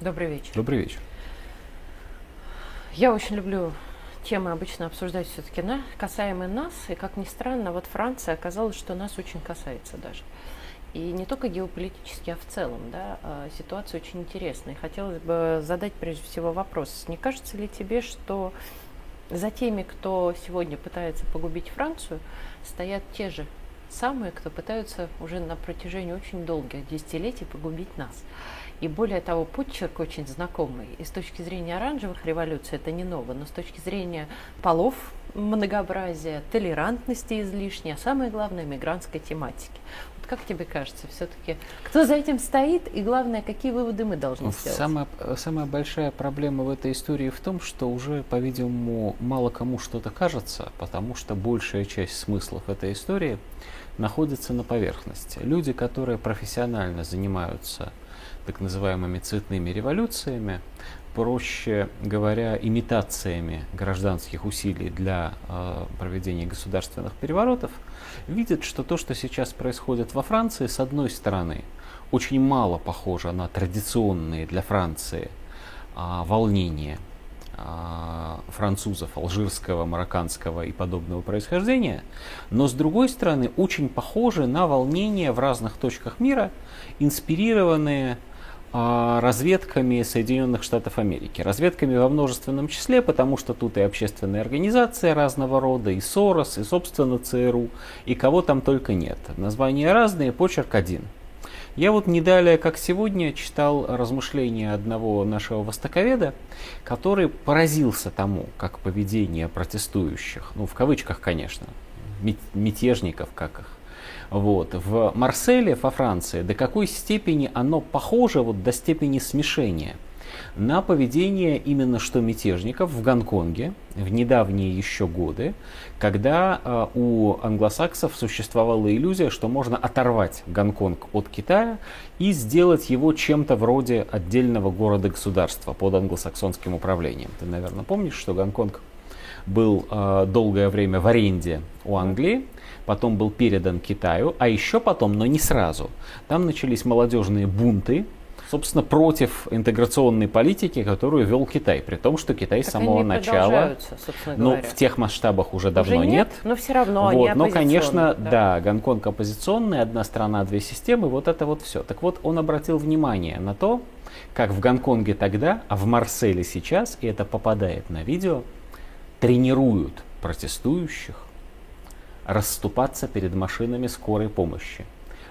Добрый вечер. Добрый вечер. Я очень люблю темы обычно обсуждать все-таки на, касаемые нас, и как ни странно, вот Франция оказалось, что нас очень касается даже. И не только геополитически, а в целом, да, а ситуация очень интересная. И хотелось бы задать прежде всего вопрос. Не кажется ли тебе, что за теми, кто сегодня пытается погубить Францию, стоят те же самые, кто пытаются уже на протяжении очень долгих десятилетий погубить нас? И более того, почерк очень знакомый. И с точки зрения оранжевых революций это не ново, но с точки зрения полов многообразия, толерантности излишней, а самое главное, мигрантской тематики. Вот как тебе кажется, все-таки, кто за этим стоит, и главное, какие выводы мы должны Ну, сделать? Самая, самая большая проблема в этой истории в том, что уже, по-видимому, мало кому что-то кажется, потому что большая часть смыслов этой истории находится на поверхности. Люди, которые профессионально занимаются так называемыми цветными революциями, проще говоря, имитациями гражданских усилий для э, проведения государственных переворотов, видят, что то, что сейчас происходит во Франции, с одной стороны, очень мало похоже на традиционные для Франции э, волнения французов алжирского, марокканского и подобного происхождения, но с другой стороны очень похожи на волнения в разных точках мира, инспирированные а, разведками Соединенных Штатов Америки. Разведками во множественном числе, потому что тут и общественные организации разного рода, и Сорос, и, собственно, ЦРУ, и кого там только нет. Названия разные, почерк один. Я вот не далее, как сегодня, читал размышления одного нашего востоковеда, который поразился тому, как поведение протестующих, ну в кавычках, конечно, мятежников, как их, вот, в Марселе, во Франции, до какой степени оно похоже вот, до степени смешения на поведение именно что мятежников в Гонконге в недавние еще годы, когда э, у англосаксов существовала иллюзия, что можно оторвать Гонконг от Китая и сделать его чем-то вроде отдельного города-государства под англосаксонским управлением. Ты, наверное, помнишь, что Гонконг был э, долгое время в аренде у Англии, потом был передан Китаю, а еще потом, но не сразу, там начались молодежные бунты, собственно, против интеграционной политики, которую вел Китай, при том, что Китай Так с самого начала, ну, в тех масштабах уже давно Уже нет. но все равно Вот, они но, конечно, оппозиционные, да. Гонконг оппозиционный, одна страна, две системы, вот это вот все. Так вот, он обратил внимание на то, как в Гонконге тогда, а в Марселе сейчас, и это попадает на видео, тренируют протестующих расступаться перед машинами скорой помощи.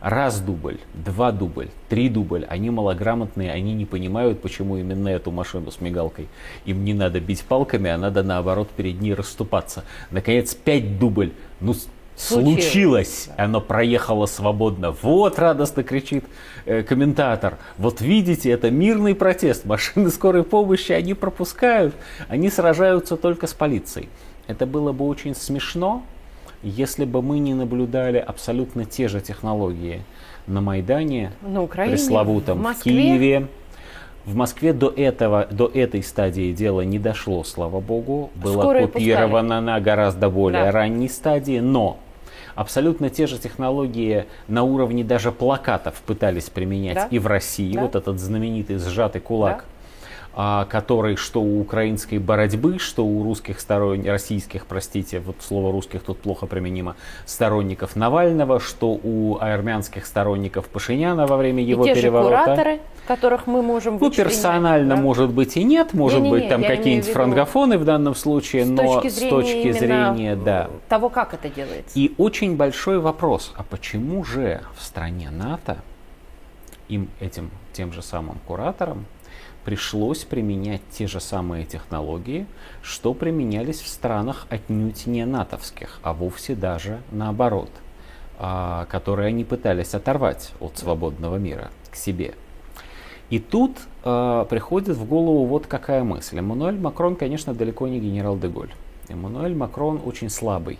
Раз дубль, два дубль, три дубль. Они малограмотные, они не понимают, почему именно эту машину с мигалкой им не надо бить палками, а надо наоборот перед ней расступаться. Наконец, пять дубль. Ну, Случилось. случилось. Оно проехало свободно. Вот радостно кричит э, комментатор. Вот видите, это мирный протест. Машины скорой помощи они пропускают. Они сражаются только с полицией. Это было бы очень смешно, если бы мы не наблюдали абсолютно те же технологии на Майдане, На Украине, пресловутом, в в Москве. Киеве. В Москве до этого, до этой стадии дела не дошло, слава богу. Было Скорые купировано на гораздо более Да. ранней стадии, но абсолютно те же технологии на уровне даже плакатов пытались применять Да. и в России. Да. Вот этот знаменитый сжатый кулак Да. А, который что у украинской борьбы, что у русских сторонников, российских, простите, вот слово русских тут плохо применимо, сторонников Навального, что у армянских сторонников Пашиняна во время его и те же переворота. кураторы, которых мы можем Ну, персонально, да? может быть, и нет, может Не-не-не, быть, там какие-нибудь франкофоны в данном случае, с но точки с точки зрения, да. того, как это делается. И очень большой вопрос, а почему же в стране НАТО им, этим тем же самым кураторам, пришлось применять те же самые технологии, что применялись в странах отнюдь не натовских, а вовсе даже наоборот, а, которые они пытались оторвать от свободного мира к себе. И тут э, приходит в голову вот какая мысль. Эммануэль Макрон, конечно, далеко не генерал Деголь. Эммануэль Макрон очень слабый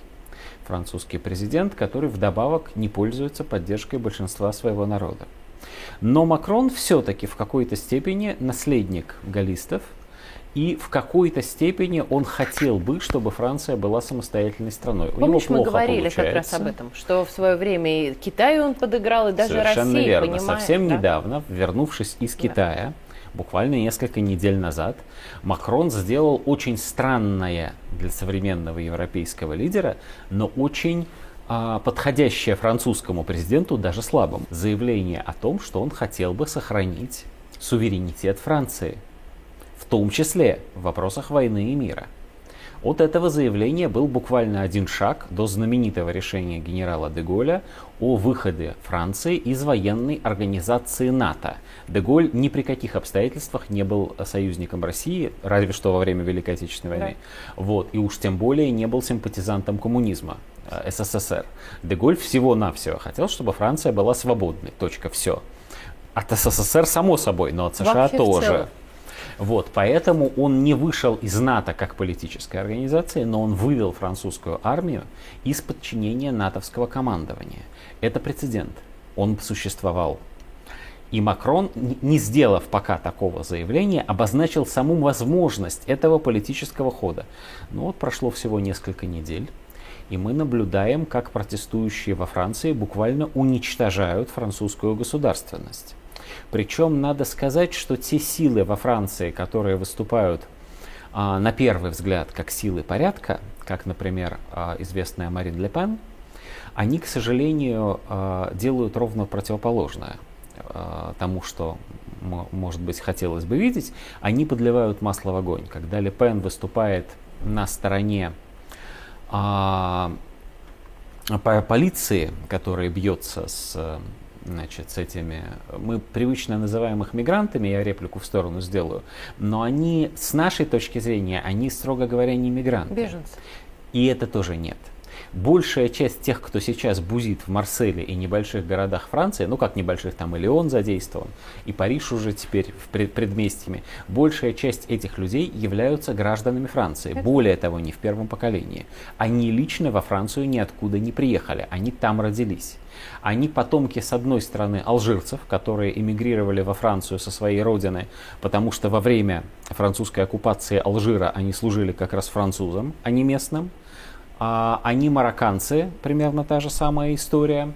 французский президент, который вдобавок не пользуется поддержкой большинства своего народа. Но Макрон все-таки в какой-то степени наследник галлистов, и в какой-то степени он хотел бы, чтобы Франция была самостоятельной страной. У него Помнишь, мы говорили как раз получается. об этом, что в свое время и Китаю он подыграл, и даже Совершенно России, верно. понимаешь, Совсем да? недавно, вернувшись из. Китая, буквально несколько недель назад Макрон сделал очень странное для современного европейского лидера, но очень подходящее французскому президенту, даже слабому, заявление о том, что он хотел бы сохранить суверенитет Франции, в том числе в вопросах войны и мира. От этого заявления был буквально один шаг до знаменитого решения генерала Деголя о выходе Франции из военной организации НАТО. Деголь ни при каких обстоятельствах не был союзником России, разве что во время Великой Отечественной войны. Да. Вот, и уж тем более не был симпатизантом коммунизма. Э, СССР. Деголь всего-навсего хотел, чтобы Франция была свободной. Точка. Все. От СССР само собой, но от США Вообще тоже. Вот, поэтому он не вышел из НАТО как политической организации, но он вывел французскую армию из подчинения натовского командования. Это прецедент. Он существовал. И Макрон, не сделав пока такого заявления, обозначил саму возможность этого политического хода. Ну вот прошло всего несколько недель. И мы наблюдаем, как протестующие во Франции буквально уничтожают французскую государственность. Причем надо сказать, что те силы во Франции, которые выступают а, на первый взгляд как силы порядка, как, например, а, известная Марин Ле Пен, они, к сожалению, а, делают ровно противоположное а, тому, что может быть, хотелось бы видеть, они подливают масло в огонь. Когда Ле Пен выступает на стороне а, по полиции, которая бьется с, значит, с этими, мы привычно называем их мигрантами, я реплику в сторону сделаю, но они, с нашей точки зрения, они, строго говоря, не мигранты. Беженцы. И это тоже нет большая часть тех, кто сейчас бузит в Марселе и небольших городах Франции, ну как небольших, там и Леон задействован, и Париж уже теперь в пред предместьями, большая часть этих людей являются гражданами Франции. Более того, не в первом поколении. Они лично во Францию ниоткуда не приехали, они там родились. Они потомки, с одной стороны, алжирцев, которые эмигрировали во Францию со своей родины, потому что во время французской оккупации Алжира они служили как раз французам, а не местным. А, они марокканцы, примерно та же самая история.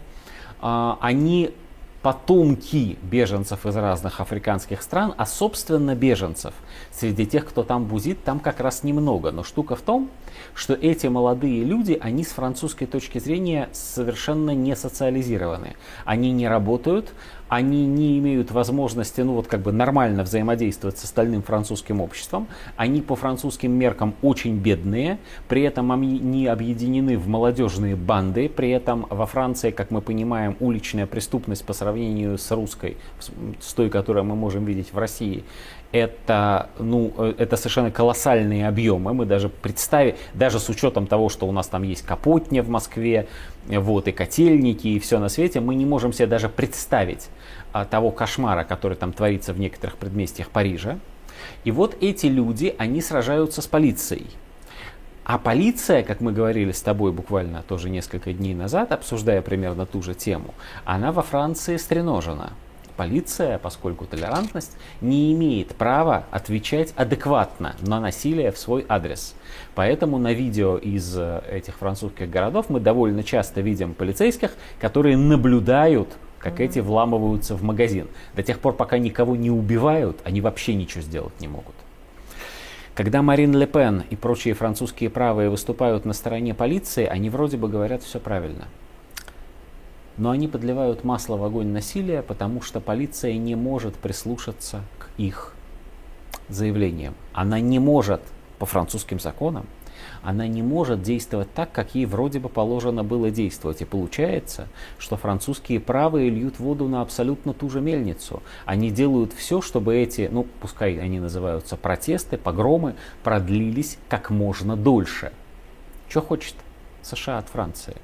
А, они потомки беженцев из разных африканских стран, а собственно беженцев среди тех, кто там бузит, там как раз немного. Но штука в том, что эти молодые люди, они с французской точки зрения совершенно не социализированы. Они не работают, они не имеют возможности, ну вот как бы нормально взаимодействовать с остальным французским обществом. Они по французским меркам очень бедные, при этом они не объединены в молодежные банды, при этом во Франции, как мы понимаем, уличная преступность по сравнению с русской, с той, которую мы можем видеть в России, это, ну, э, это совершенно колоссальные объемы. Мы даже представить, даже с учетом того, что у нас там есть Капотня в Москве, вот, и котельники, и все на свете, мы не можем себе даже представить а, того кошмара, который там творится в некоторых предместьях Парижа. И вот эти люди, они сражаются с полицией. А полиция, как мы говорили с тобой буквально тоже несколько дней назад, обсуждая примерно ту же тему, она во Франции стреножена полиция, поскольку толерантность, не имеет права отвечать адекватно на насилие в свой адрес. Поэтому на видео из э, этих французских городов мы довольно часто видим полицейских, которые наблюдают как mm-hmm. эти вламываются в магазин. До тех пор, пока никого не убивают, они вообще ничего сделать не могут. Когда Марин Ле Пен и прочие французские правые выступают на стороне полиции, они вроде бы говорят все правильно но они подливают масло в огонь насилия, потому что полиция не может прислушаться к их заявлениям. Она не может по французским законам, она не может действовать так, как ей вроде бы положено было действовать. И получается, что французские правые льют воду на абсолютно ту же мельницу. Они делают все, чтобы эти, ну, пускай они называются протесты, погромы, продлились как можно дольше. Что хочет США от Франции?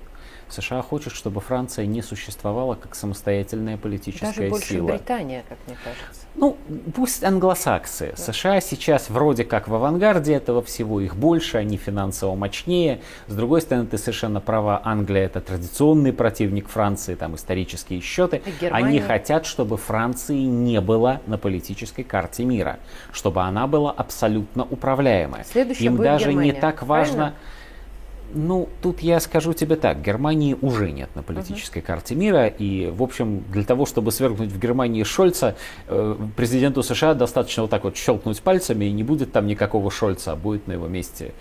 США хочет, чтобы Франция не существовала как самостоятельная политическая Даже больше сила. Британия, как мне кажется. Ну, пусть англосаксы. Да. США сейчас вроде как в авангарде этого всего, их больше, они финансово мощнее. С другой стороны, ты совершенно права, Англия это традиционный противник Франции, там исторические счеты. Они хотят, чтобы Франции не было на политической карте мира, чтобы она была абсолютно управляемая. Следующая Им даже Германия. не так важно... Правильно? Ну, тут я скажу тебе так, Германии уже нет на политической uh-huh. карте мира, и, в общем, для того, чтобы свергнуть в Германии Шольца, э, президенту США достаточно вот так вот щелкнуть пальцами, и не будет там никакого Шольца, а будет на его месте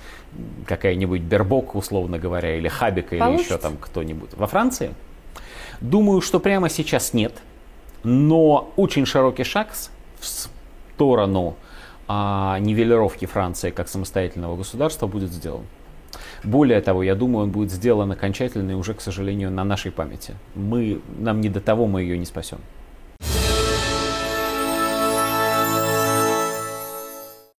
какая-нибудь Бербок, условно говоря, или Хабика, Получится? или еще там кто-нибудь. Во Франции? Думаю, что прямо сейчас нет, но очень широкий шаг в сторону а, нивелировки Франции как самостоятельного государства будет сделан. Более того, я думаю, он будет сделан окончательно и уже, к сожалению, на нашей памяти. Мы, нам не до того, мы ее не спасем.